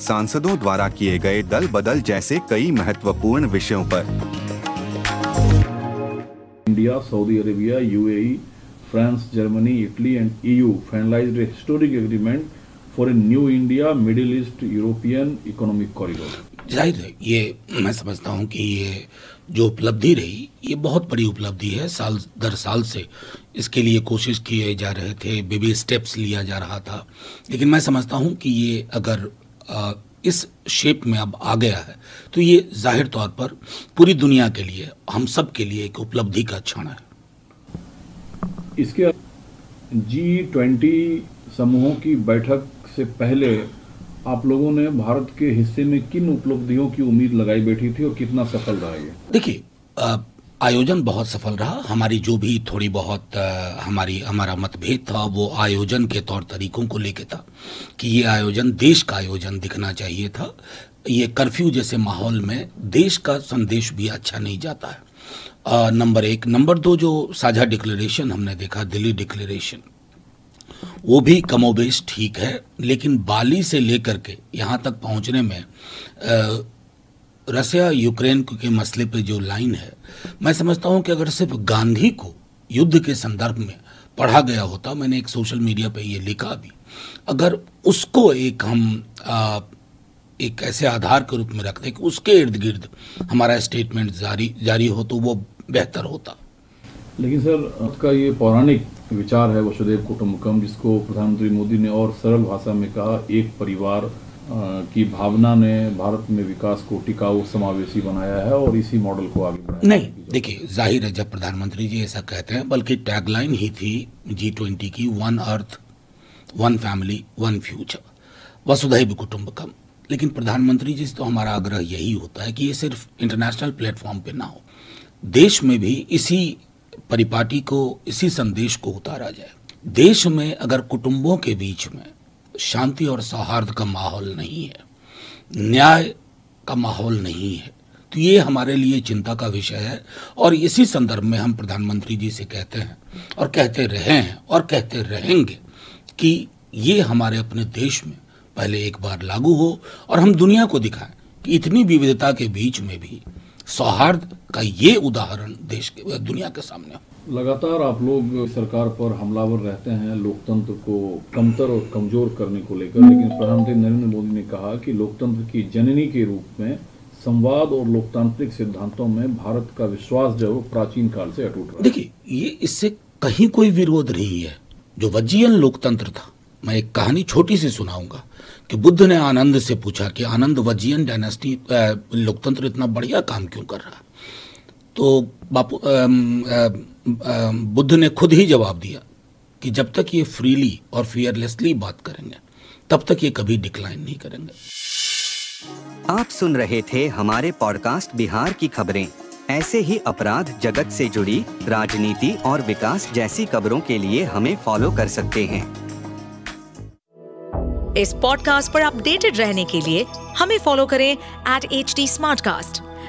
सांसदों द्वारा किए गए दल बदल जैसे कई महत्वपूर्ण विषयों पर। India Saudi Arabia UAE France Germany Italy and EU finalized a historic agreement for a new India Middle East European Economic Corridor. ज़ाहिर है ये मैं समझता हूँ कि ये जो उपलब्धि रही ये बहुत बड़ी उपलब्धि है। साल दर साल से इसके लिए कोशिश किए जा रहे थे बेबी स्टेप्स लिया जा रहा था। लेकिन मैं समझता हूँ कि ये अगर इस शेप में अब आ गया है। तो ये ज़ाहिर तौर पर पूरी दुनिया के लिए हम सब के लिए एक उपलब्धि का क्षण है। इसके जी ट्वेंटी समूहों की बैठक से पहले आप लोगों ने भारत के हिस्से में किन उपलब्धियों की उम्मीद लगाई बैठी थी और कितना सफल रहा ये? देखिए आयोजन बहुत सफल रहा। हमारी जो भी थोड़ी बहुत हमारी हमारा मतभेद था वो आयोजन के तौर तरीकों को लेके था कि ये आयोजन देश का आयोजन दिखना चाहिए था। ये कर्फ्यू जैसे माहौल में देश का संदेश भी अच्छा नहीं जाता है। नंबर एक। नंबर दो जो साझा डिक्लेरेशन हमने देखा दिल्ली डिक्लेरेशन वो भी कमोबेश ठीक है लेकिन बाली से लेकर के यहाँ तक पहुँचने में अ, रसिया यूक्रेन के मसले पे जो लाइन है मैं समझता हूँ कि अगर सिर्फ़ गांधी को युद्ध के संदर्भ में पढ़ा गया होता मैंने एक सोशल मीडिया पे ये लिखा भी अगर उसको एक हम आ, एक ऐसे आधार के रूप में रखते कि उसके इर्द गिर्द हमारा स्टेटमेंट जारी जारी हो तो वो बेहतर होता। लेकिन सर उसका ये पौराणिक विचार है वसुदेव कुटुंबकम जिसको प्रधानमंत्री मोदी ने और सरल भाषा में कहा एक परिवार की भावना ने भारत में विकास को टिकाऊ समावेशी बनाया है और इसी मॉडल को आगे बढ़ाया नहीं देखिए ज़ाहिर है जब प्रधानमंत्री जी ऐसा कहते हैं बल्कि टैगलाइन ही थी जी ट्वेंटी की one earth one family one future वसुधैव कुटुंबकम लेकिन प्रधानमंत्री जी से तो हमारा आग्रह यही होता है कि ये सिर्फ़ इंटरनेशनल प्लेटफॉर्म पे ना हो। देश में भी इसी परिपाटी को इसी संदेश को उतारा जाए। देश में अगर कुटुंबों के बीच में शांति और सौहार्द का माहौल नहीं है, न्याय का माहौल नहीं है। तो ये हमारे लिए चिंता का विषय है और इसी संदर्भ में हम प्रधानमंत्री जी से कहते हैं और कहते रहे हैं और कहते रहेंगे कि ये हमारे अपने देश में पहले एक बार लागू हो और हम दुनिया को दिखाएँ कि इतनी विविधता के बीच में भी सौहार्द का ये उदाहरण देश के, दुनिया के सामने हो। लगातार आप लोग सरकार पर हमलावर रहते हैं, लोकतंत्र को कमतर और कमज़ोर करने को लेकर, लेकिन प्रधानमंत्री नरेंद्र मोदी ने कहा कि लोकतंत्र की जननी के रूप में, संवाद और लोकतांत्रिक सिद्धांतों में भारत का विश्वास जो है प्राचीन काल से अटूट रहा देखिए, ये इससे कहीं कोई विरोध नहीं है। जो वज्जियन लोकतंत्र था, मैं एक कहानी छोटी सी सुनाऊँगा कि बुद्ध ने आनंद से पूछा कि आनंद वज्जियन डायनेस्टी लोकतंत्र इतना बढ़िया काम क्यों कर रहा तो बापू बुद्ध ने खुद ही जवाब दिया कि जब तक ये फ्रीली और फियरलेसली बात करेंगे तब तक ये कभी डिक्लाइन नहीं करेंगे। आप सुन रहे थे हमारे पॉडकास्ट बिहार की खबरें। ऐसे ही अपराध जगत से जुड़ी राजनीति और विकास जैसी खबरों के लिए हमें फॉलो कर सकते हैं। इस पॉडकास्ट पर अपडेटेड रहने के लिए हमें फॉलो करें एट एच डी